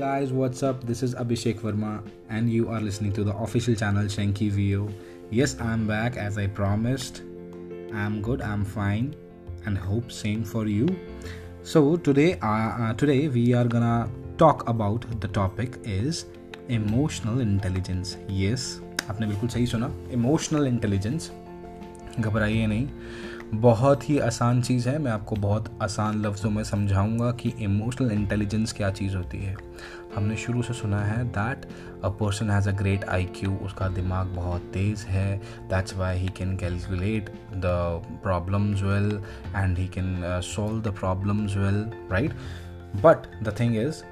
guys, what's up? This is Abhishek Verma, and you are listening to the official channel Shanky VO. Yes, I'm back as I promised. I'm good, I'm fine, and hope same for you. So today, uh, uh, today we are gonna talk about the topic is emotional intelligence. Yes, आपने बिल्कुल सही सुना emotional intelligence घबराइए नहीं बहुत ही आसान चीज़ है मैं आपको बहुत आसान लफ्ज़ों में समझाऊंगा कि इमोशनल इंटेलिजेंस क्या चीज़ होती है हमने शुरू से सुना है that a person has a great I Q उसका दिमाग बहुत तेज़ है that's why he can calculate the problems well and he can solve the problems well right but the thing is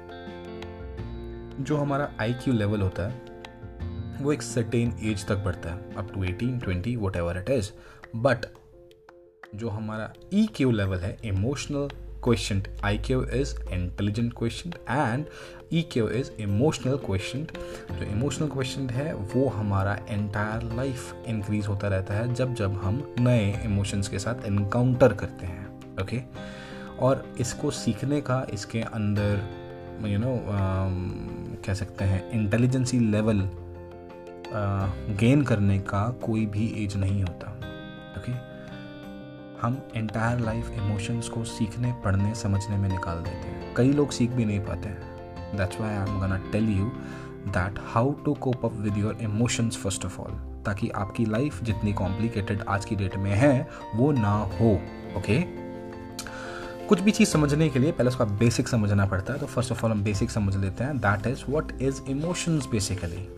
जो हमारा आई क्यू लेवल होता है वो एक सर्टेन एज तक बढ़ता है up to eighteen twenty whatever it is but जो हमारा ई क्यू लेवल है emotional question I Q is intelligent question and E Q is emotional question जो इमोशनल क्वेश्चन है वो हमारा एंटायर लाइफ इंक्रीज होता रहता है जब जब हम नए इमोशंस के साथ इनकाउंटर करते हैं ओके okay? और इसको सीखने का इसके अंदर you you know know, um, कह सकते हैं इंटेलिजेंसी लेवल गेन करने का कोई भी एज नहीं होता ओके okay? हम एंटायर लाइफ इमोशंस को सीखने पढ़ने समझने में निकाल देते हैं कई लोग सीख भी नहीं पाते हैं that's why I am gonna tell you that how to cope up with your emotions first of all ताकि आपकी लाइफ जितनी कॉम्प्लिकेटेड आज की डेट में है वो ना हो ओके okay? कुछ भी चीज़ समझने के लिए पहले उसका बेसिक समझना पड़ता है तो फर्स्ट ऑफ ऑल हम बेसिक समझ लेते हैं that is what is emotions basically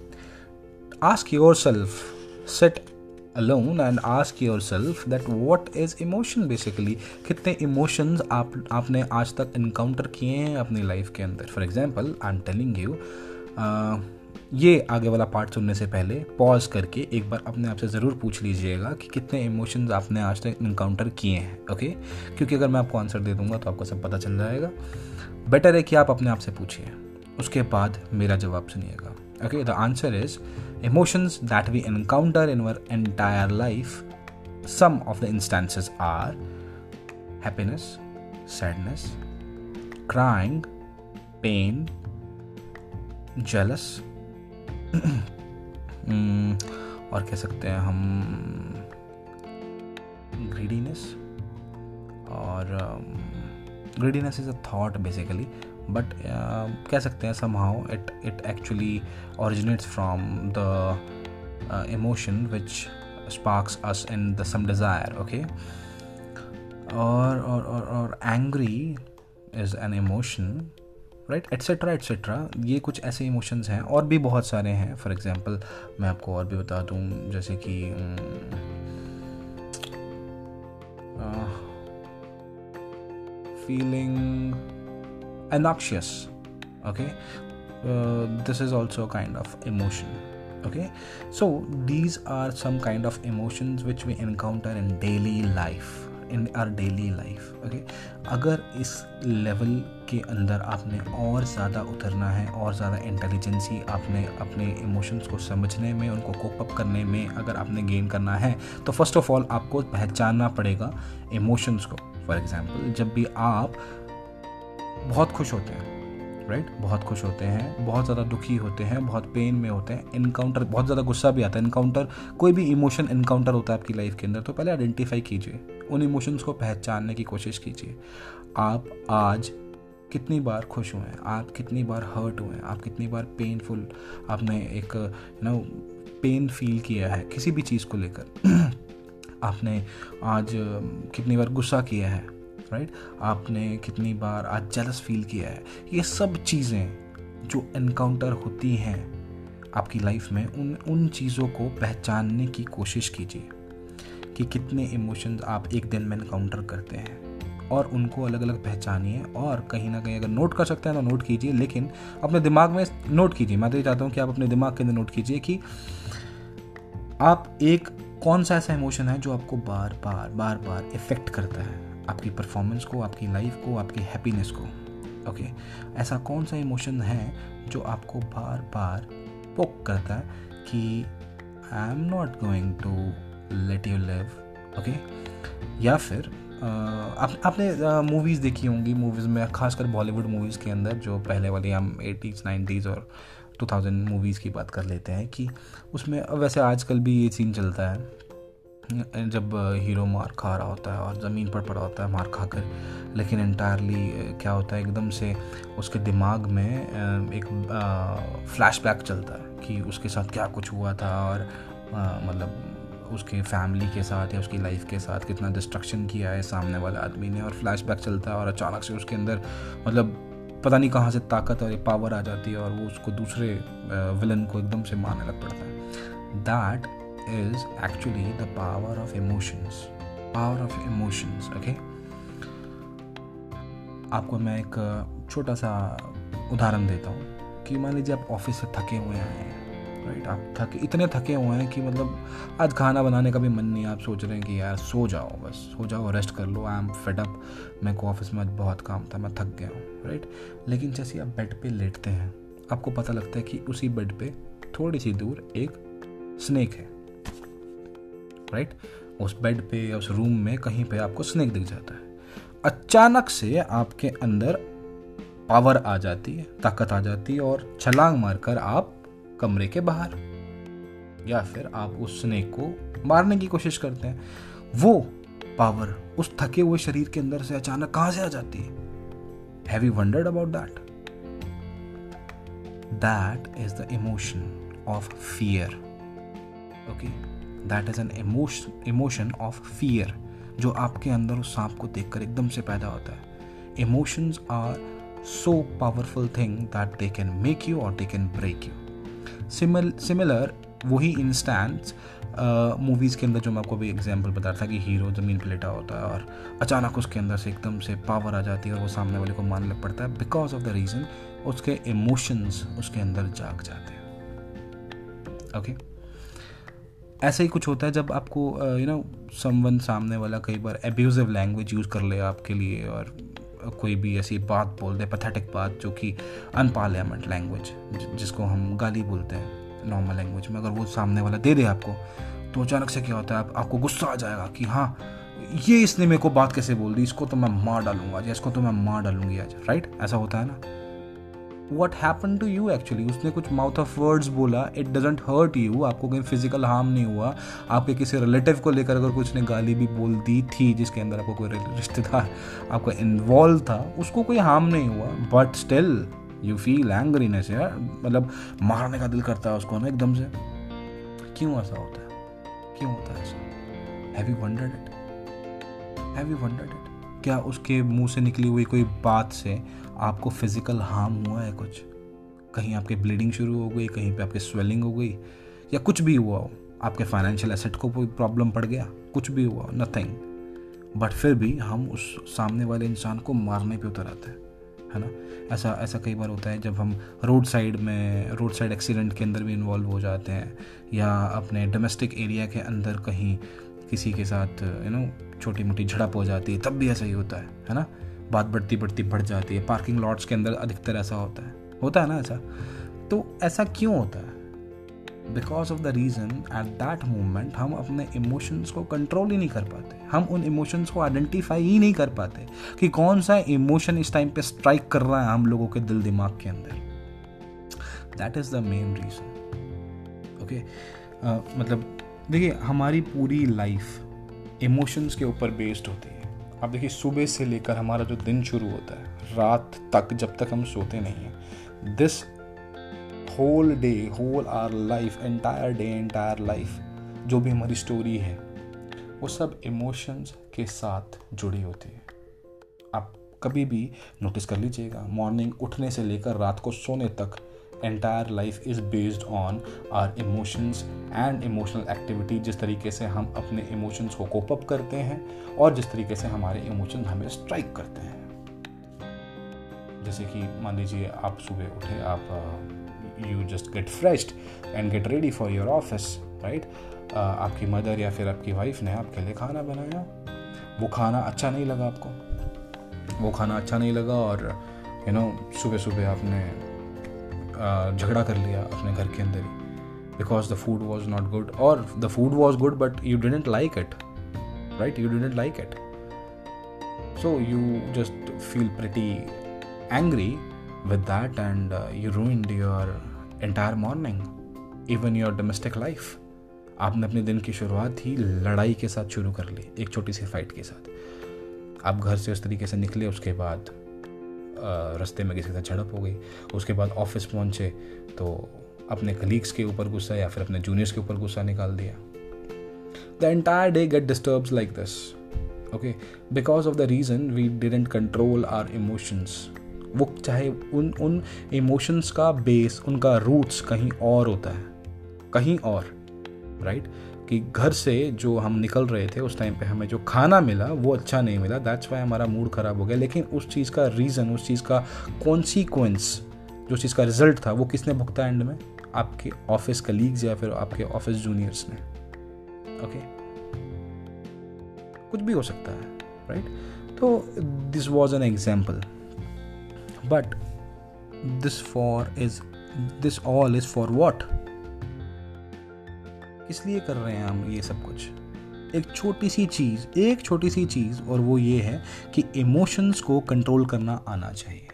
ask yourself sit alone and ask yourself that what is emotion basically कितने इमोशंस आप आपने आज तक इनकाउंटर किए हैं अपनी लाइफ के अंदर for example I am telling you ये आगे वाला पार्ट सुनने से पहले पॉज करके एक बार अपने आप से ज़रूर पूछ लीजिएगा कि कितने इमोशंस आपने आज तक इनकाउंटर किए हैं ओके क्योंकि अगर मैं आपको आंसर दे दूंगा तो आपको सब पता चल जाएगा बेटर है कि आप अपने आप से पूछिए उसके बाद मेरा जवाब सुनिएगा okay the answer is emotions that we encounter in our entire life, some of the instances are happiness, sadness, crying, pain, jealous, और कह सकते हैं हम ग्रीडीनेस और greediness is a thought basically but uh, कह सकते हैं somehow it it actually originates from the emotion which sparks us in the some desire okay और और और angry is an emotion right etcetera etcetera ये कुछ ऐसे इमोशंस हैं और भी बहुत सारे हैं फॉर एग्ज़ाम्पल मैं आपको और भी बता दूँ जैसे कि feeling uh, and noxious okay uh, this is also kind of emotion okay so these are some kind of emotions which we encounter in daily life in our daily life okay अगर इस level के अंदर आपने और ज़्यादा उतरना है और ज़्यादा इंटेलिजेंसी आपने अपने इमोशंस को समझने में उनको कोप अप करने में अगर आपने गेन करना है तो फर्स्ट ऑफ ऑल आपको पहचानना पड़ेगा इमोशंस को फॉर एग्ज़ाम्पल जब भी आप बहुत खुश होते हैं राइट right? बहुत खुश होते हैं बहुत ज़्यादा दुखी होते हैं बहुत पेन में होते हैं इनकाउंटर बहुत ज़्यादा गुस्सा भी आता है इनकाउंटर कोई भी इमोशन इनकाउंटर होता है आपकी लाइफ के अंदर तो पहले आइडेंटिफाई कीजिए उन इमोशंस को पहचानने की कोशिश कीजिए आप आज कितनी बार खुश हुए हैं आप कितनी बार हर्ट हुए हैं आप कितनी बार पेनफुल आपने एक नो पेन फील किया है किसी भी चीज़ को लेकर आपने आज कितनी बार गुस्सा किया है राइट आपने कितनी बार आज जलस फील किया है ये सब चीज़ें जो इनकाउंटर होती हैं आपकी लाइफ में उन उन चीज़ों को पहचानने की कोशिश कीजिए कि कितने इमोशंस आप एक दिन में इनकाउंटर करते हैं और उनको अलग अलग पहचानिए और कहीं ना कहीं अगर नोट कर सकते हैं तो नोट कीजिए लेकिन अपने दिमाग में नोट कीजिए मैं तो ये चाहता हूँ कि आप अपने दिमाग के अंदर नोट कीजिए कि आप एक कौन सा ऐसा इमोशन है जो आपको बार बार बार बार इफेक्ट करता है आपकी परफॉर्मेंस को आपकी लाइफ को आपकी हैप्पीनेस को ओके okay, ऐसा कौन सा इमोशन है जो आपको बार बार पोक करता है कि I am not going to let you live okay या फिर आप, आपने मूवीज़ देखी होंगी मूवीज़ में खासकर बॉलीवुड मूवीज़ के अंदर जो पहले वाली हम एटीज़ नाइन्टीज़ और टू थाउजेंड मूवीज़ की बात कर लेते हैं कि उसमें वैसे आजकल भी ये सीन चलता है जब हीरो मार खा रहा होता है और ज़मीन पर पड़ा होता है मार खा कर लेकिन इंटायरली क्या होता है एकदम से उसके दिमाग में एक फ्लैशबैक चलता है कि उसके साथ क्या कुछ हुआ था और मतलब उसके फैमिली के साथ या उसकी लाइफ के साथ कितना डिस्ट्रक्शन किया है सामने वाले आदमी ने और फ्लैशबैक चलता है और अचानक से उसके अंदर मतलब पता नहीं कहाँ से ताकत और पावर आ जाती है और वो उसको दूसरे विलन को एकदम से मारने लग पड़ता है that is actually the power of emotions power of emotions okay आपको मैं एक छोटा सा उदाहरण देता हूँ कि मान लीजिए आप ऑफिस से थके हुए आए हैं राइट आप थके इतने थके हुए हैं कि मतलब आज खाना बनाने का भी मन नहीं आप सोच रहे हैं कि यार सो जाओ बस सो जाओ रेस्ट कर लो आई एम फेड अप मेरे को ऑफिस में आज बहुत काम था मैं थक गया हूँ राइट लेकिन जैसे आप बेड पे लेटते हैं आपको पता लगता है कि उसी बेड पे थोड़ी सी दूर एक स्नेक है राइट उस बेड पे या उस रूम में कहीं पे आपको स्नेक दिख जाता है अचानक से आपके अंदर पावर आ जाती है ताकत आ जाती है और छलांग मारकर आप कमरे के बाहर या फिर आप उस स्नेक को मारने की कोशिश करते हैं वो पावर उस थके हुए शरीर के अंदर से अचानक कहां से आ जाती है have you wondered about that that is the emotion of fear okay that is an emotion of fear जो आपके अंदर उस सांप को देखकर एकदम से पैदा होता है emotions are so powerful thing that they can make you और they can break you similar वही इंस्टेंस मूवीज़ के अंदर जो मैं आपको अभी एग्जांपल बता था कि हीरो ज़मीन पर लेटा होता है और अचानक उसके अंदर से एकदम से पावर आ जाती है और वो सामने वाले को मान लग पड़ता है बिकॉज ऑफ द रीज़न उसके इमोशंस उसके अंदर जाग जाते हैं ओके okay? ऐसा ही कुछ होता है जब आपको यू नो समवन सामने वाला कई बार एब्यूज़िव लैंग्वेज यूज़ कर ले आपके लिए और कोई भी ऐसी बात बोल दे पथेटिक बात जो कि अनपार्लियामेंट लैंग्वेज जिसको हम गाली बोलते हैं नॉर्मल लैंग्वेज में अगर वो सामने वाला दे दे आपको तो अचानक से क्या होता है आप, आपको गुस्सा आ जाएगा कि हाँ ये इसने मेरे को बात कैसे बोल दी इसको तो मैं मार डालूंगा या इसको तो मैं मार डालूंगी आज राइट ऐसा होता है ना what happen to you actually उसने कुछ माउथ ऑफ वर्ड्स बोला इट डजेंट हर्ट यू आपको कहीं फिजिकल हार्म नहीं हुआ आपके किसी रिलेटिव को लेकर अगर कुछ ने गाली भी बोल दी थी जिसके अंदर आपको कोई रिश्तेदार आपका इन्वॉल्व था उसको कोई हार्म नहीं हुआ but still you feel angriness यार मतलब मारने का दिल करता है उसको ना एकदम से क्यों ऐसा होता है क्यों होता है ऐसा have you wondered it have you wondered it क्या उसके मुंह से निकली हुई कोई बात से आपको फिज़िकल हार्म हुआ है कुछ कहीं आपके ब्लीडिंग शुरू हो गई कहीं पे आपकी स्वेलिंग हो गई या कुछ भी हुआ हो आपके फाइनेंशियल एसेट को कोई प्रॉब्लम पड़ गया कुछ भी हुआ नथिंग बट फिर भी हम उस सामने वाले इंसान को मारने पर उतर आते हैं है ना ऐसा ऐसा कई बार होता है जब हम रोड साइड में रोड साइड एक्सीडेंट के अंदर भी इन्वॉल्व हो जाते हैं या अपने डोमेस्टिक एरिया के अंदर कहीं किसी के साथ यू नो छोटी मोटी झड़प हो जाती है तब भी ऐसा ही होता है है ना बात बढ़ती बढ़ती बढ़ जाती है पार्किंग लॉट्स के अंदर अधिकतर ऐसा होता है होता है ना ऐसा तो ऐसा क्यों होता है because of the reason at that moment हम अपने इमोशंस को कंट्रोल ही नहीं कर पाते हम उन इमोशंस को आइडेंटिफाई ही नहीं कर पाते कि कौन सा इमोशन इस टाइम पे स्ट्राइक कर रहा है हम लोगों के दिल दिमाग के अंदर that is the main reason okay मतलब देखिए हमारी पूरी लाइफ इमोशंस के ऊपर बेस्ड होती है आप देखिए सुबह से लेकर हमारा जो दिन शुरू होता है रात तक जब तक हम सोते नहीं हैं this whole day whole our life entire day entire life जो भी हमारी स्टोरी है वो सब इमोशंस के साथ जुड़ी होती है आप कभी भी नोटिस कर लीजिएगा मॉर्निंग उठने से लेकर रात को सोने तक entire life is based on our emotions and emotional activity जिस तरीके से हम अपने इमोशंस को कोप अप करते हैं और जिस तरीके से हमारे इमोशन हमें स्ट्राइक करते हैं जैसे कि मान लीजिए आप सुबह उठे आप you just get fresh and get ready for your office right आपकी मदर या फिर आपकी वाइफ ने आपके लिए खाना बनाया वो खाना अच्छा नहीं लगा आपको वो खाना अच्छा नहीं लगा और यू नो सुबह सुबह आपने झगड़ा कर लिया अपने घर के अंदर ही because the food was not good और the food was good but you didn't like it right you didn't like it so you just feel pretty angry with that and you you ruined entire morning even your domestic life आपने अपने दिन की शुरुआत ही लड़ाई के साथ शुरू कर ली एक छोटी सी फाइट के साथ आप घर से उस तरीके से निकले उसके बाद रास्ते में किसी के साथ झड़प हो गई उसके बाद ऑफिस पहुँचे तो अपने कलीग्स के ऊपर गुस्सा या फिर अपने जूनियर्स के ऊपर गुस्सा निकाल दिया the entire day get disturbs like this okay because of the reason we didn't control our emotions वो चाहे उन उन इमोशंस का बेस उनका रूट्स कहीं और होता है कहीं और राइट right? कि घर से जो हम निकल रहे थे उस टाइम पे हमें जो खाना मिला वो अच्छा नहीं मिला दैट्स वाई हमारा मूड ख़राब हो गया लेकिन उस चीज़ का रीज़न उस चीज़ का कॉन्सिक्वेंस जो चीज़ का रिजल्ट था वो किसने भुगता एंड में आपके ऑफिस कलीग्स या फिर आपके ऑफिस जूनियर्स ने ओके कुछ भी हो सकता है राइट right? तो this was an example but this for is this all is for what इसलिए कर रहे हैं हम ये सब कुछ एक छोटी सी चीज़ एक छोटी सी चीज़ और वो ये है कि इमोशंस को कंट्रोल करना आना चाहिए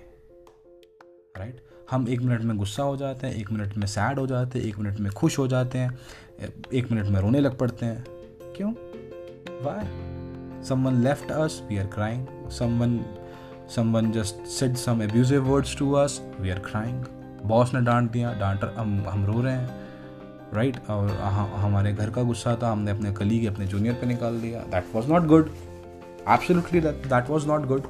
राइट right? हम एक मिनट में गुस्सा हो जाते हैं एक मिनट में सैड हो जाते हैं एक मिनट में खुश हो जाते हैं एक मिनट में रोने लग पड़ते हैं क्यों why someone left us we are crying someone someone just said some abusive words to us we are crying boss ने डांट दिया डांटर हम हम रो रहे हैं राइट और हमारे घर का गुस्सा था हमने अपने कलीग अपने जूनियर पे निकाल दिया that was not good absolutely that was not good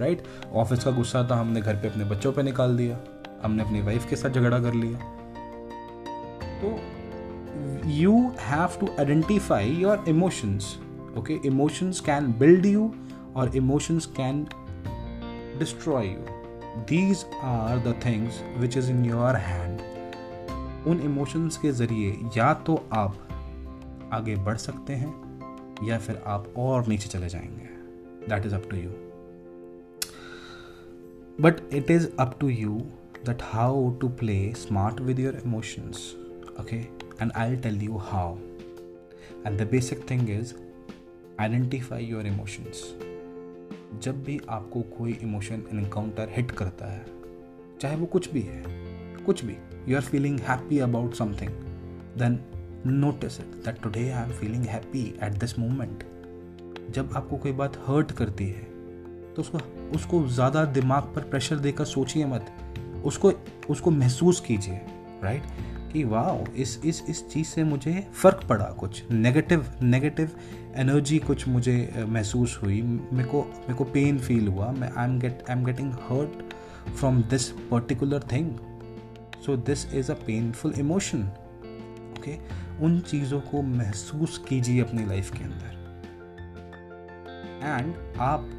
right office का गुस्सा था हमने घर पे अपने बच्चों पे निकाल दिया हमने अपनी वाइफ के साथ झगड़ा कर लिया तो you have to identify your emotions okay emotions can build you और emotions can destroy you these are the things which is in your hand उन इमोशंस के ज़रिए या तो आप आगे बढ़ सकते हैं या फिर आप और नीचे चले जाएंगे that is up to you but it is up to you that how to play smart with your emotions okay and I tell you how and the basic thing is identify your emotions जब भी आपको कोई emotion encounter hit करता है चाहे वो कुछ भी है कुछ भी you are feeling happy about something then notice it that today I am feeling happy at this moment जब आपको कोई बात हर्ट करती है तो उसको उसको ज़्यादा दिमाग पर प्रेशर देकर सोचिए मत उसको उसको महसूस कीजिए राइट कि वाह इस इस इस चीज़ से मुझे फ़र्क पड़ा कुछ नेगेटिव नेगेटिव एनर्जी कुछ मुझे महसूस हुई मेरे को मेरे को पेन फील हुआ मैं I am get I am getting hurt from this particular thing so this is a painful emotion okay उन चीज़ों को महसूस कीजिए अपनी लाइफ के अंदर एंड आप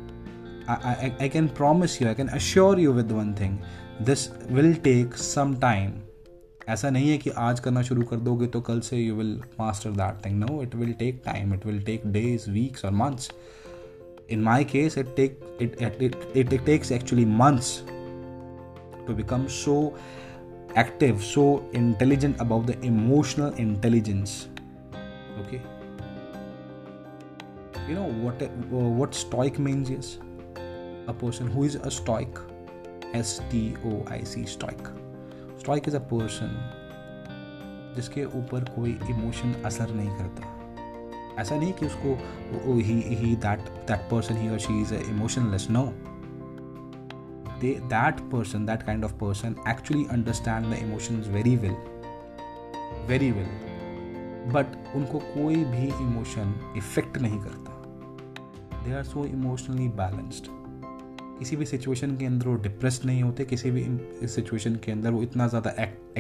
I can promise you I can assure you with one thing this will take some time ऐसा नहीं है कि आज करना शुरू कर दोगे तो कल से you will master that thing no it will take time it will take days weeks और months in my case it take it it it, it, it takes actually months active, so intelligent about the emotional intelligence. Okay. You know what uh, what stoic means is a person who is a stoic, S T O I C stoic. Stoic is a person जिसके ऊपर कोई emotion असर नहीं करता ऐसा नहीं कि उसको ही दैट दैट पर्सन ही और she is emotionless no they that person that kind of person actually understand the emotions very well very well but उनको कोई भी इमोशन इफेक्ट नहीं करता they are so emotionally balanced किसी भी सिचुएशन के अंदर वो डिप्रेस नहीं होते किसी भी सिचुएशन के अंदर वो इतना ज़्यादा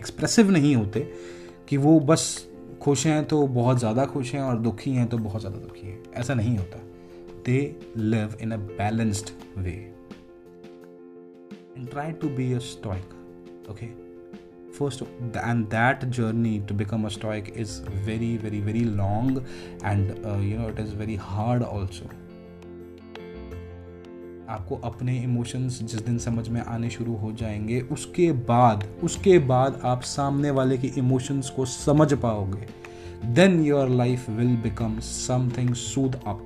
एक्सप्रेसिव नहीं होते कि वो बस खुश हैं तो बहुत ज़्यादा खुश हैं और दुखी हैं तो बहुत ज़्यादा दुखी हैं ऐसा नहीं होता they live in a balanced way and try to be a stoic okay first and that journey to become a stoic is very very very long and uh, you know it is very hard also आपको अपने emotions जिस दिन समझ में आने शुरू हो जाएंगे उसके बाद उसके बाद आप सामने वाले के इमोशंस को समझ पाओगे then your life will become something soothe up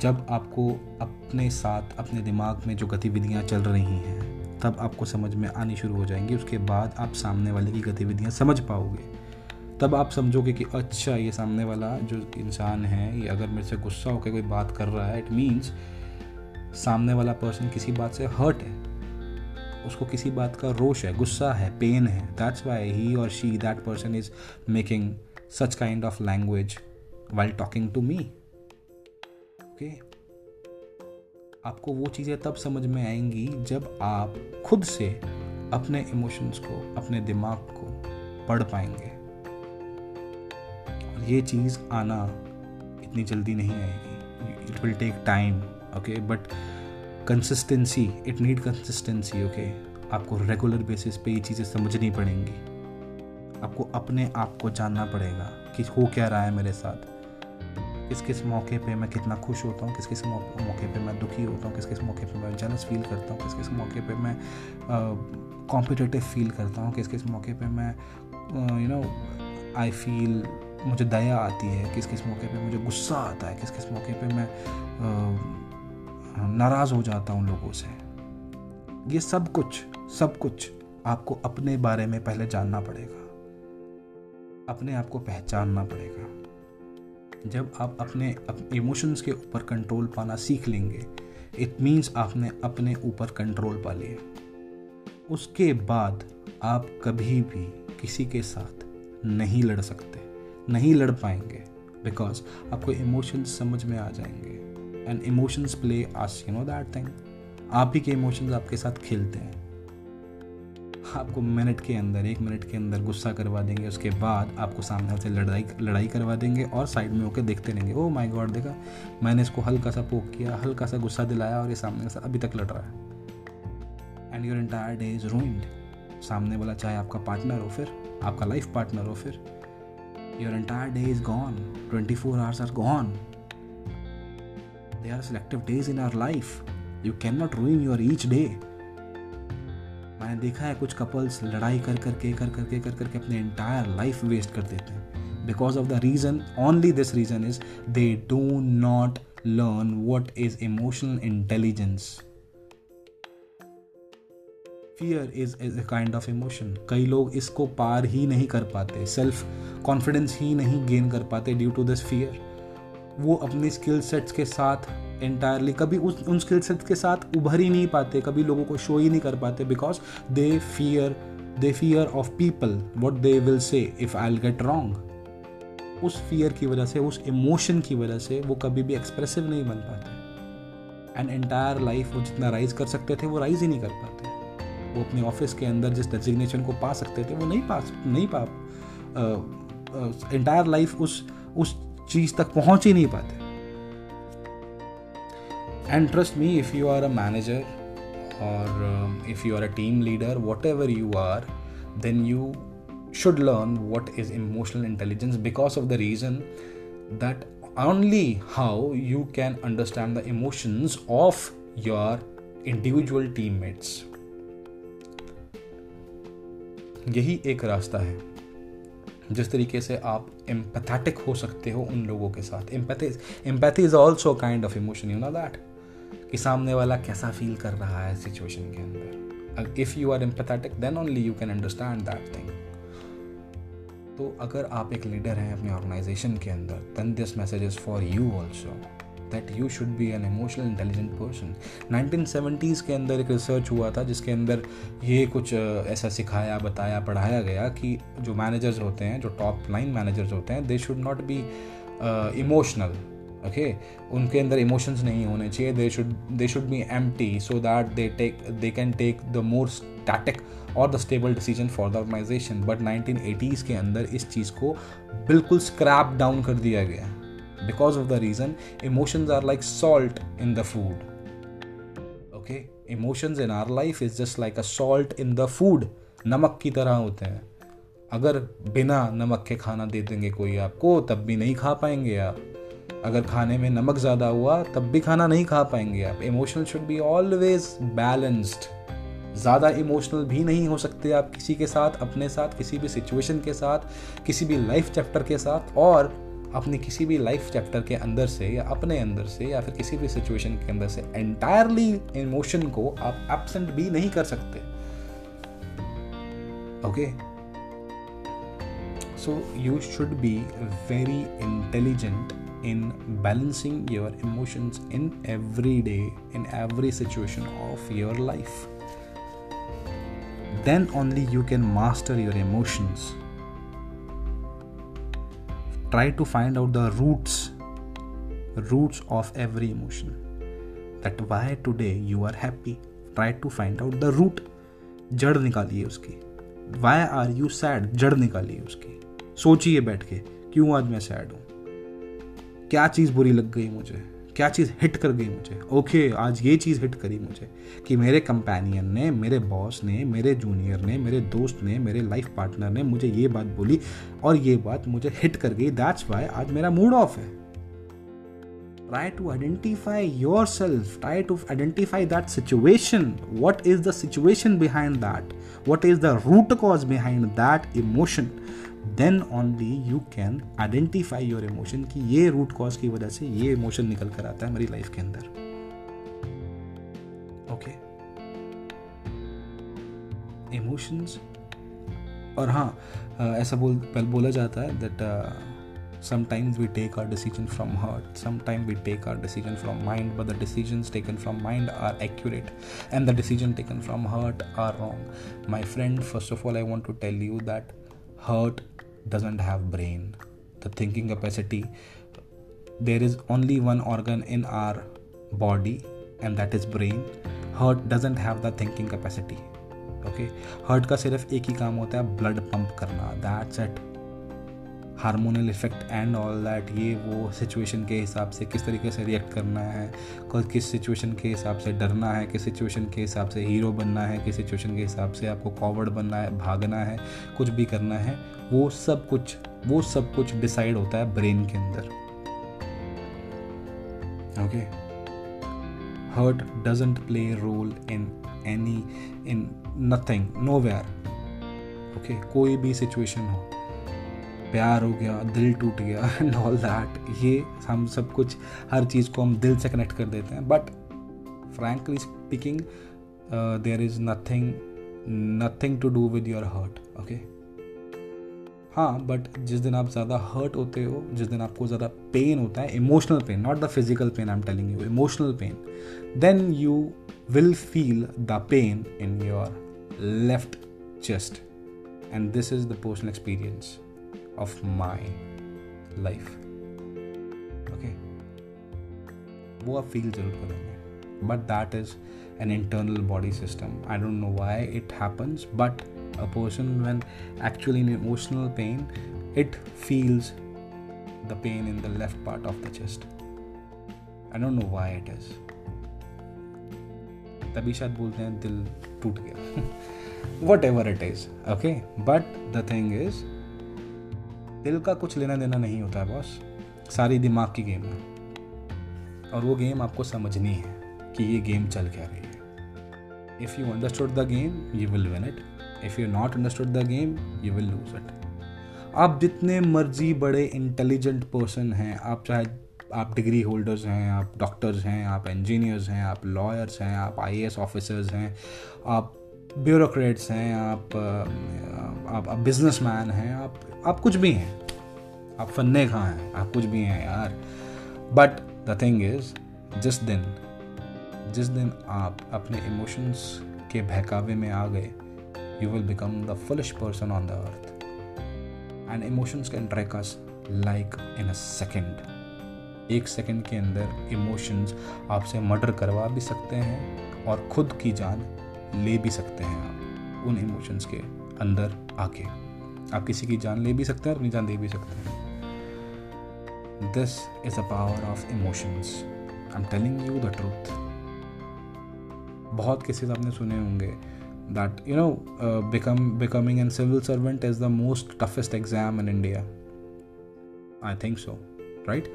जब आपको अपने साथ अपने दिमाग में जो गतिविधियाँ चल रही हैं तब आपको समझ में आनी शुरू हो जाएंगी उसके बाद आप सामने वाले की गतिविधियाँ समझ पाओगे तब आप समझोगे कि अच्छा ये सामने वाला जो इंसान है ये अगर मेरे से गुस्सा होकर कोई बात कर रहा है इट मीन्स सामने वाला पर्सन किसी बात से हर्ट है उसको किसी बात का रोष है गुस्सा है पेन है दैट्स वाई ही और she that person is making such kind of language while talking to me okay आपको वो चीज़ें तब समझ में आएंगी जब आप खुद से अपने इमोशंस को अपने दिमाग को पढ़ पाएंगे और ये चीज़ आना इतनी जल्दी नहीं आएगी it will take time okay but consistency it need consistency okay आपको रेगुलर बेसिस पे ये चीज़ें समझनी पड़ेंगी आपको अपने आप को जानना पड़ेगा कि हो क्या रहा है मेरे साथ किस किस मौके पे मैं कितना खुश होता हूँ किस किस मौके पे मैं दुखी होता हूँ किस किस मौके पे मैं जलस फील करता हूँ किस किस मौके पे मैं कॉम्पिटिटिव फील करता हूँ किस किस मौके पे मैं यू नो आई फील मुझे दया आती है किस किस मौके पे मुझे गुस्सा आता है किस किस मौके पे मैं नाराज़ हो जाता हूँ लोगों से ये सब कुछ सब कुछ आपको अपने बारे में पहले जानना पड़ेगा अपने आप को पहचानना पड़ेगा जब आप अपने इमोशंस के ऊपर कंट्रोल पाना सीख लेंगे इट मीन्स आपने अपने ऊपर कंट्रोल पा लिया उसके बाद आप कभी भी किसी के साथ नहीं लड़ सकते नहीं लड़ पाएंगे बिकॉज आपको इमोशंस समझ में आ जाएंगे and emotions play as you know that thing आप ही के इमोशंस आपके साथ खेलते हैं आपको मिनट के अंदर एक मिनट के अंदर गुस्सा करवा देंगे उसके बाद आपको सामने से लड़ाई लड़ाई करवा देंगे और साइड में होकर देखते रहेंगे ओ माय गॉड देखा मैंने इसको हल्का सा पोक किया हल्का सा गुस्सा दिलाया और ये सामने के साथ अभी तक लड़ रहा है and your entire day is ruined सामने वाला चाहे आपका पार्टनर हो फिर आपका लाइफ पार्टनर हो फिर your entire day is gone twenty four hours are gone they are selective days in our life you can not ruin your each day मैंने देखा है कुछ कपल्स लड़ाई कर करके कर करके कर करके अपने एंटायर लाइफ वेस्ट कर देते हैं because of the reason only this reason is they do not learn what is emotional intelligence fear is is a kind of emotion कई लोग इसको पार ही नहीं कर पाते सेल्फ कॉन्फिडेंस ही नहीं गेन कर पाते ड्यू टू दिस फियर वो अपने स्किल सेट्स के साथ एंटायरली कभी उस उन स्किल सेट के साथ उभर ही नहीं पाते कभी लोगों को शो ही नहीं कर पाते because they fear they fear of people what they will say if I get wrong उस फियर की वजह से उस इमोशन की वजह से वो कभी भी एक्सप्रेसिव नहीं बन पाते एंड एंटायर लाइफ वो जितना राइज कर सकते थे वो राइज ही नहीं कर पाते वो अपने ऑफिस के अंदर जिस डेजिग्नेशन को पा सकते थे वो नहीं पा नहीं पा एंटायर लाइफ उस उस चीज़ तक पहुंच ही नहीं पाते And trust me, if you are a manager or um, if you are a team leader, whatever you are, then you should learn what is emotional intelligence because of the reason that only how you can understand the emotions of your individual teammates. यही एक रास्ता है जिस तरीके से आप empathetic हो सकते हो उन लोगों के साथ empathy empathy is also kind of emotion you know that कि सामने वाला कैसा फील कर रहा है सिचुएशन के अंदर if you are empathetic then only you can understand that thing तो अगर आप एक लीडर हैं अपने ऑर्गेनाइजेशन के अंदर then this message is for you also that you should be an emotional intelligent person nineteen seventies के अंदर एक रिसर्च हुआ था जिसके अंदर ये कुछ ऐसा सिखाया बताया पढ़ाया गया कि जो मैनेजर्स होते हैं जो टॉप लाइन मैनेजर्स होते हैं they should not be emotional okay उनके अंदर इमोशंस नहीं होने चाहिए they should they should be empty so that they take they can take the more static और the stable decision for the organization but eighties के अंदर इस चीज़ को बिल्कुल स्क्रैप डाउन कर दिया गया because of the reason emotions are like salt in the food okay emotions in our life is just like a salt in the food नमक की तरह होते हैं अगर बिना नमक के खाना दे देंगे कोई आपको तब भी नहीं खा पाएंगे आप अगर खाने में नमक ज़्यादा हुआ तब भी खाना नहीं खा पाएंगे आप emotional should be always balanced ज़्यादा इमोशनल भी नहीं हो सकते आप किसी के साथ अपने साथ किसी भी सिचुएशन के साथ किसी भी लाइफ चैप्टर के साथ और अपने किसी भी लाइफ चैप्टर के अंदर से या अपने अंदर से या फिर किसी भी सिचुएशन के अंदर से एंटायरली इमोशन को आप एबसेंट भी नहीं कर सकते okay so you should be very intelligent in balancing your emotions in every day, in every situation of your life. Then only you can master your emotions. Try to find out the roots, roots of every emotion. That why today you are happy. Try to find out the root. जड़ निकालिए उसकी Y are you sad जड़ निकालिए उसकी सोचिए बैठ के क्यों आज मैं सैड हूँ क्या चीज़ बुरी लग गई मुझे क्या चीज़ हिट कर गई मुझे ओके आज ये चीज़ हिट करी मुझे कि मेरे कंपेनियन ने मेरे बॉस ने मेरे जूनियर ने मेरे दोस्त ने मेरे लाइफ पार्टनर ने मुझे ये बात बोली और ये बात मुझे हिट कर गई दैट्स वाई आज मेरा मूड ऑफ है try to identify yourself try to identify that situation what is the situation behind that what is the root cause behind that emotion then only you can identify your emotion कि ये root cause की वजह से ये emotion निकल कर आता है मेरी लाइफ के अंदर ओके इमोशंस और हाँ ऐसा बोल पहल बोला जाता है that sometimes we take our decision from heart sometime we take our decision from mind but the decision taken from mind are accurate and the decision taken from heart are wrong my friend first of all I want to tell you that heart doesn't have brain the thinking capacity there is only one organ in our body and that is brain heart doesn't have the thinking capacity okay okay? Heart का सिर्फ एक ही काम होता है blood pump करना that's it hormonal effect and all that ये वो सिचुएशन के हिसाब से किस तरीके से रिएक्ट करना है किस सिचुएशन के हिसाब से डरना है किस सिचुएशन के हिसाब से हीरो बनना है किस सिचुएशन के हिसाब से आपको कॉवर्ड बनना है भागना है कुछ भी करना है वो सब कुछ वो सब कुछ डिसाइड होता है ब्रेन के अंदर okay heart doesn't play role in any in nothing nowhere okay कोई भी सिचुएशन हो प्यार हो गया दिल टूट गया एंड ऑल दैट ये हम सब कुछ हर चीज़ को हम दिल से कनेक्ट कर देते हैं but frankly speaking there is nothing nothing to do with your heart okay हाँ बट जिस दिन आप ज़्यादा हर्ट होते हो जिस दिन आपको ज़्यादा पेन होता है emotional pain not the physical pain I am telling you emotional pain then you will feel the pain in your left chest and this is the personal experience of my life okay वो आप feel जरूर करेंगे but that is an internal body system I don't know why it happens but a person when actually in emotional pain it feels the pain in the left part of the chest I don't know why it is तभी शायद बोलते हैं दिल टूट गया whatever it is okay but the thing is दिल का कुछ लेना देना नहीं होता है बॉस सारी दिमाग की गेम है और वो गेम आपको समझनी है कि ये गेम चल क्या रही है if you understood the game you will win it if you not understood the game you will lose it आप जितने मर्जी बड़े इंटेलिजेंट पर्सन हैं आप चाहे आप डिग्री होल्डर्स हैं आप डॉक्टर्स हैं आप इंजीनियर्स हैं आप लॉयर्स हैं आप आई ऑफिसर्स हैं आप ब्यूरोक्रेट्स हैं आप आप आप बिजनेस मैन हैं आप आप कुछ भी हैं आप फन्ने खा हैं आप कुछ भी हैं यार बट द थिंग इज जिस दिन जिस दिन आप अपने इमोशंस के बहकावे में आ गए you will become the foolish person on the earth and emotions can track us like in a second एक सेकेंड के अंदर इमोशंस आपसे मर्डर करवा भी सकते हैं और खुद की जान ले भी सकते हैं आप उन इमोशंस के अंदर आके आप किसी की जान ले भी सकते हैं और अपनी जान दे भी सकते हैं this is a power of emotions I am telling you the truth बहुत केसेस तो आपने सुने होंगे that you know become becoming an civil servant is the most toughest exam in India I think so right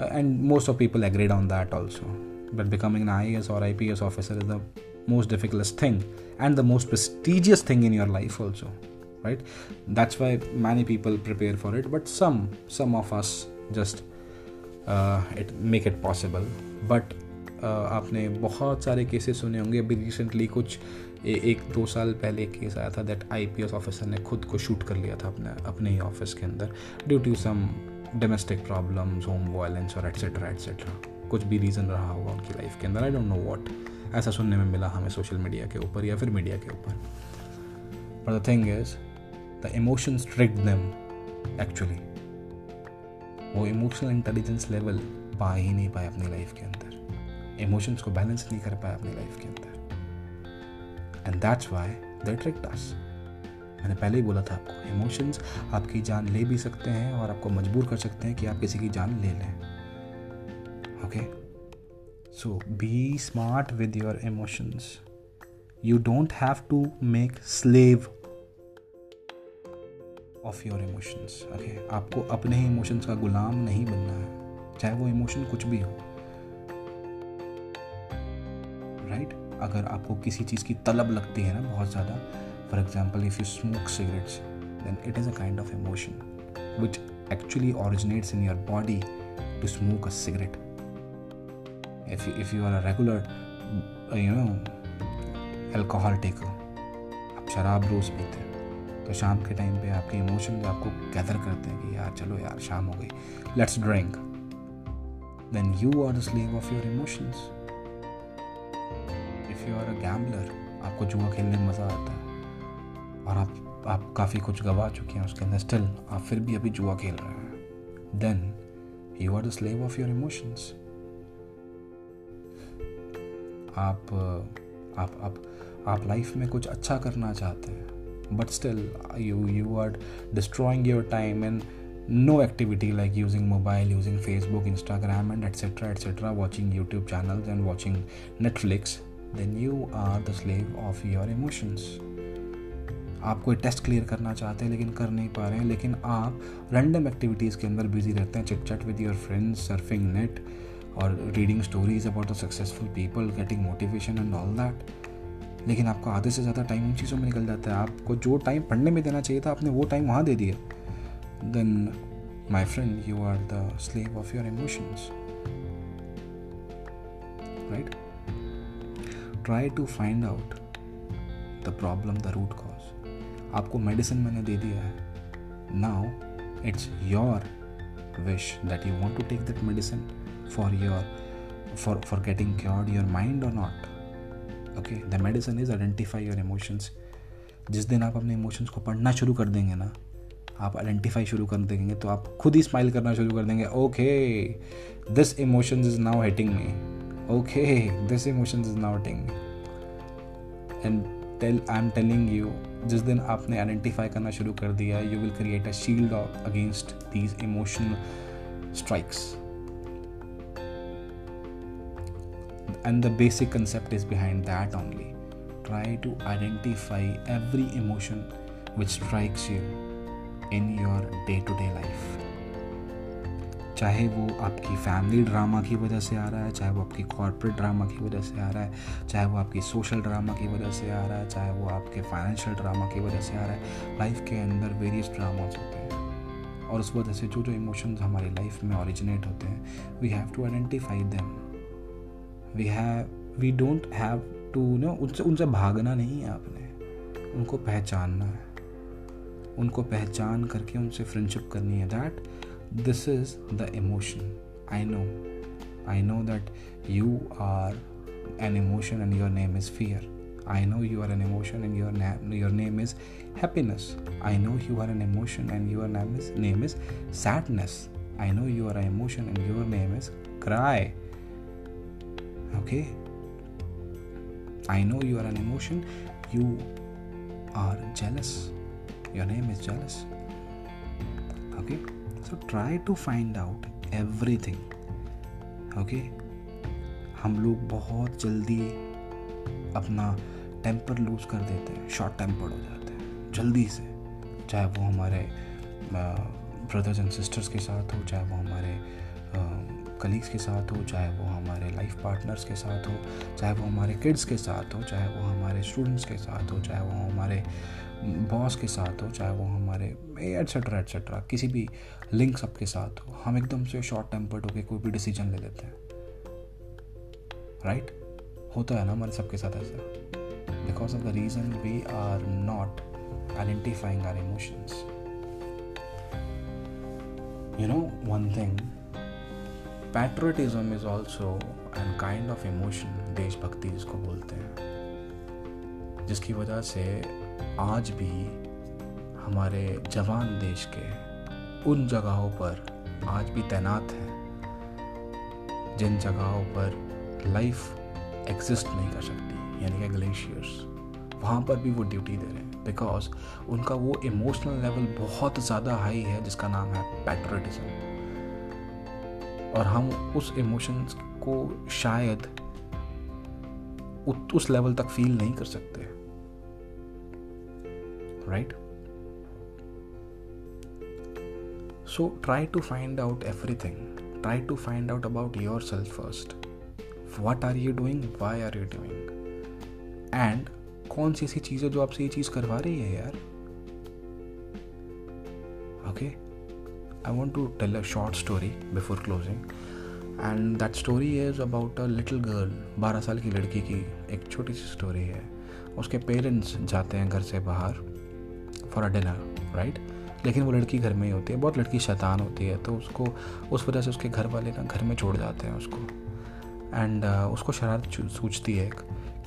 and most of people agreed on that also but becoming an IAS or IPS officer is the most difficult thing and the most prestigious thing in your life also right that's why many people prepare for it but some some of us just uh, it make it possible but uh, आपने बहुत सारे cases सुने होंगे अभी recently कुछ ए, एक दो साल पहले एक केस आया था दैट आईपीएस ऑफिसर ने खुद को शूट कर लिया था अपने अपने ही ऑफिस के अंदर due to some domestic problems home violence और एट्सेट्रा एट्सेट्रा कुछ भी रीज़न रहा होगा उनकी लाइफ के अंदर आई डोंट नो वॉट ऐसा सुनने में मिला हमें सोशल मीडिया के ऊपर या फिर मीडिया के ऊपर but the thing is the emotion trick them actually वो इमोशनल इंटेलिजेंस लेवल पा ही नहीं पाए अपनी लाइफ के अंदर इमोशंस को बैलेंस नहीं कर पाए अपनी लाइफ के अंदर and that's why the tricked us मैंने पहले ही बोला था आपको इमोशंस आपकी जान ले भी सकते हैं और आपको मजबूर कर सकते हैं कि आप किसी की जान ले लें Okay? So be smart with your emotions. You don't have to make slave of your emotions okay आपको अपने ही इमोशंस का गुलाम नहीं बनना है चाहे वो इमोशन कुछ भी हो राइट right? अगर आपको किसी चीज़ की तलब लगती है ना बहुत ज़्यादा for example if you smoke cigarettes then it is a kind of emotion which actually originates in your body to smoke a cigarette if you, if you are a regular you know alcohol taker आप शराब रोज़ पीते हैं तो शाम के time पे आपके emotion आपको गैदर करते हैं कि यार चलो यार शाम हो गई let's drink then you are the slave of your emotions if you are a gambler आपको जुआ खेलने में मज़ा आता है और आप आप काफ़ी कुछ गवा चुके हैं उसके अंदर स्टिल आप फिर भी अभी जुआ खेल रहे हैं then you are the slave of your emotions आप आप आप आप लाइफ में कुछ अच्छा करना चाहते हैं but still you you are destroying your time in no activity like using mobile using Facebook Instagram and etcetera etcetera watching YouTube channel and watching Netflix then you are the slave of your emotions आप कोई test clear करना चाहते हैं लेकिन कर नहीं पा रहे हैं लेकिन आप रैंडम एक्टिविटीज़ के अंदर बिजी रहते हैं chit chat with your friends surfing net और reading stories about the successful people getting motivation and all that लेकिन आपको आधे से ज़्यादा टाइम उन चीज़ों में निकल जाता है आपको जो टाइम पढ़ने में देना चाहिए था आपने वो टाइम वहाँ दे दिया then my friend you are the slave of your emotions right try to find out the problem the root cause आपको मेडिसिन मैंने दे दिया है now it's your wish that you want to take that medicine for your for for getting cured your mind or not okay the medicine is identify your emotions जिस दिन आप अपने emotions को पढ़ना शुरू कर देंगे ना आप आइडेंटिफाई शुरू कर देंगे तो आप खुद ही स्माइल करना शुरू कर देंगे okay this emotions is now hitting me okay this emotions is now hitting me and tell I am telling you जिस दिन आपने आइडेंटिफाई करना शुरू कर दिया you will create a shield against these emotional strikes and the basic concept is behind that only try to identify every emotion which strikes you in your day to day life चाहे वो आपकी family drama की वजह से आ रहा है चाहे वो आपकी कॉरपोरेट ड्रामा की वजह से आ रहा है चाहे वो आपकी सोशल ड्रामा की वजह से आ रहा है चाहे वो आपके फाइनेंशियल ड्रामा की वजह से आ रहा है लाइफ के अंदर वेरियस ड्रामाज होते हैं और उस वजह से जो जो इमोशंस हमारी लाइफ में ओरिजिनेट होते हैं we have to identify them we have we don't have to no उनसे उनसे भागना नहीं है आपने उनको पहचानना है उनको पहचान करके उनसे फ्रेंडशिप करनी है that this is the emotion I know I know that you are an emotion and your name is fear I know you are an emotion and your name your name is happiness. I know you are an emotion and your name is name is sadness. I know you are an emotion and your name is cry. Okay? I know you are an emotion. You are jealous. Your name is jealous. Okay? So try to find out everything. Okay? हम लोग बहुत जल्दी अपना temper lose कर देते हैं short tempered हो जाते हैं जल्दी से चाहे वो हमारे ब्रदर्स एंड सिस्टर्स के साथ हो चाहे वो हमारे कलीग्स के साथ हो चाहे वो हमारे लाइफ पार्टनर्स के साथ हो चाहे वो हमारे किड्स के साथ हो चाहे वो हमारे स्टूडेंट्स के साथ हो चाहे वो हमारे बॉस के साथ हो चाहे वो हमारे एट्सेट्रा एट्सेट्रा किसी भी लिंक सब के साथ हो हम एकदम से शॉर्ट टेम्पर्ड होकर कोई भी डिसीजन ले लेते हैं राइट right? होता है ना हमारे सबके साथ ऐसा because of the reason we are not identifying our emotions you know one thing patriotism is also an kind of emotion देशभक्ति जिसको बोलते हैं जिसकी वजह से आज भी हमारे जवान देश के उन जगहों पर आज भी तैनात हैं जिन जगहों पर लाइफ एग्जिस्ट नहीं कर सकती यानी कि ग्लेशियर्स वहाँ पर भी वो ड्यूटी दे रहे हैं बिकॉज उनका वो इमोशनल लेवल बहुत ज़्यादा हाई है जिसका नाम है पैट्रोटिज्म और हम उस इमोशंस को शायद उस लेवल तक फील नहीं कर सकते right so try to find out everything try to find out about yourself first what are you doing why are you doing and कौन सी ऐसी चीज़ है जो आपसे ये चीज़ करवा रही है यार okay okay? I want to tell a short story before closing. And that story is about a little girl बारह साल की लड़की की एक छोटी सी स्टोरी है उसके पेरेंट्स जाते हैं घर से बाहर फॉर अ डिनर राइट लेकिन वो लड़की घर में ही होती है बहुत लड़की शैतान होती है तो उसको उस वजह से उसके घर वाले ना घर में छोड़ जाते हैं उसको एंड uh, उसको शरारत सूझती है एक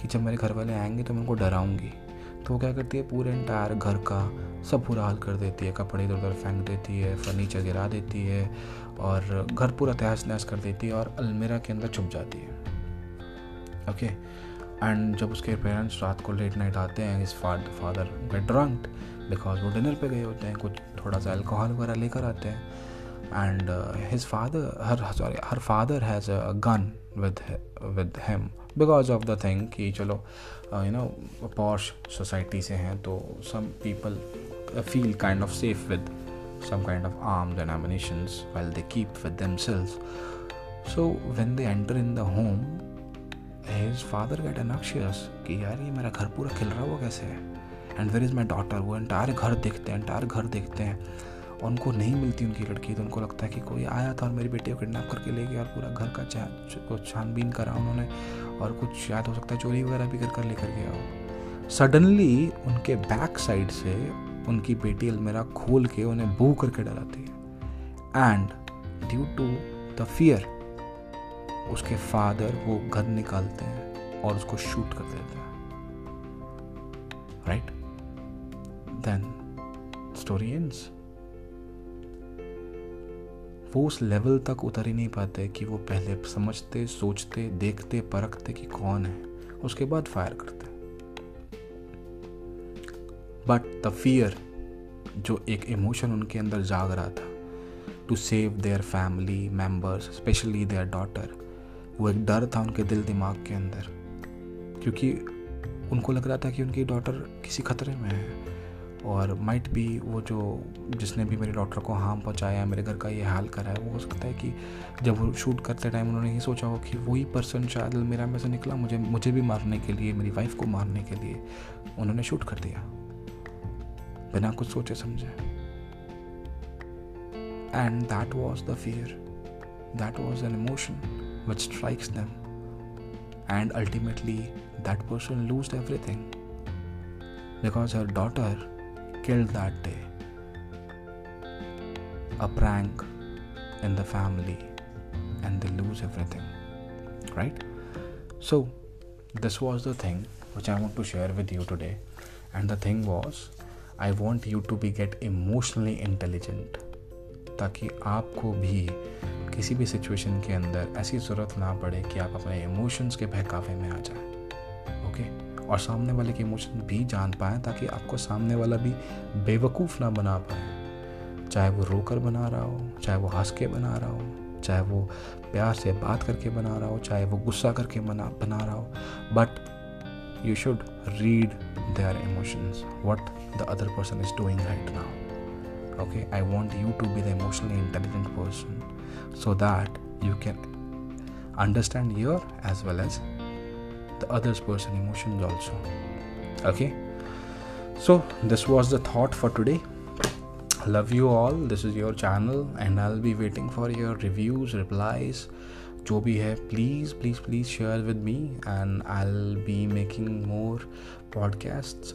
कि जब मेरे घर वाले आएंगे तो मैं उनको डराऊंगी तो वो क्या करती है पूरे इंटायर घर का सब पूरा हाल कर देती है कपड़े इधर उधर फेंक देती है फर्नीचर गिरा देती है और घर पूरा तहस नहस कर देती है और अलमेरा के अंदर छुप जाती है ओके okay? एंड जब उसके पेरेंट्स रात को लेट नाइट आते हैं इस फादर गेट ड्रंक बिकॉज वो डिनर पे गए होते हैं कुछ थोड़ा सा अल्कोहल वगैरह लेकर आते हैं and uh, his father her sorry her father has a gun with with him because of the thing ki कि चलो you know posh society se hain to some people feel kind of safe with some kind of arms and ammunition while they keep with themselves. So when they enter in the home, his father get anxious ki yaar ye mera ghar pura khil raha hua kaise hai and where is my daughter वो entire घर देखते हैं entire घर देखते हैं और उनको नहीं मिलती उनकी लड़की तो उनको लगता है कि कोई आया था और मेरी बेटी को किडनैप करके ले गया और पूरा घर का छानबीन करा उन्होंने और कुछ याद हो सकता है चोरी वगैरह भी कर कर लेकर गया हो सडनली उनके बैक साइड से उनकी बेटी अलमेरा खोल के उन्हें बू करके डराती है and due to the fear उसके फादर वो घर निकालते हैं और उसको शूट कर देते हैं राइट देन स्टोरी एंड्स वो उस लेवल तक उतर ही नहीं पाते कि वो पहले समझते सोचते देखते परखते कि कौन है उसके बाद फायर करते बट द फियर जो एक इमोशन उनके अंदर जाग रहा था to save their family members specially their daughter वो एक डर था उनके दिल दिमाग के अंदर क्योंकि उनको लग रहा था कि उनकी डॉटर किसी खतरे में है और माइट भी वो जो जिसने भी मेरे डॉक्टर को हार्म पहुँचाया मेरे घर का ये हाल करा है वो हो सकता है कि जब वो शूट करते टाइम उन्होंने ये सोचा हो कि वही पर्सन शायद मेरा में से निकला मुझे मुझे भी मारने के लिए मेरी वाइफ को मारने के लिए उन्होंने शूट कर दिया बिना कुछ सोचे समझे and that was the fear that was an emotion which strikes them and ultimately that person lose everything because her daughter killed that day. A prank in the family, and they lose everything. Right? So, this was the thing which I want to share with you today. And the thing was, I want you to be get emotionally intelligent. ताकि आपको भी किसी भी situation के अंदर ऐसी ज़रूरत ना पड़े कि आप अपने इमोशंस के बहकावे में आ जाए और सामने वाले के इमोशन भी जान पाए ताकि आपको सामने वाला भी बेवकूफ़ ना बना पाए चाहे वो रोकर बना रहा हो चाहे वो हंस के बना रहा हो चाहे वो प्यार से बात करके बना रहा हो चाहे वो गुस्सा करके बना बना रहा हो but you should read their emotions what the other person is doing right now okay I want you to be the emotionally intelligent person so that you can understand your as well as the other person emotions also okay So, this was the thought for today. Love you all. This is your channel, and I'll be waiting for your reviews, replies. जो भी है please please please share with me and I be making more podcasts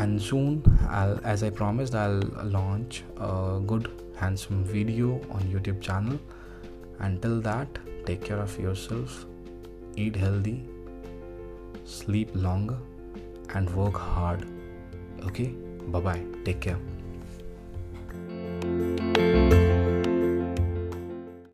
and soon I'll, as i promised i'll launch a good handsome video on youtube channel until that take care of yourself eat healthy sleep longer, and work hard. Okay? Bye bye. Take care.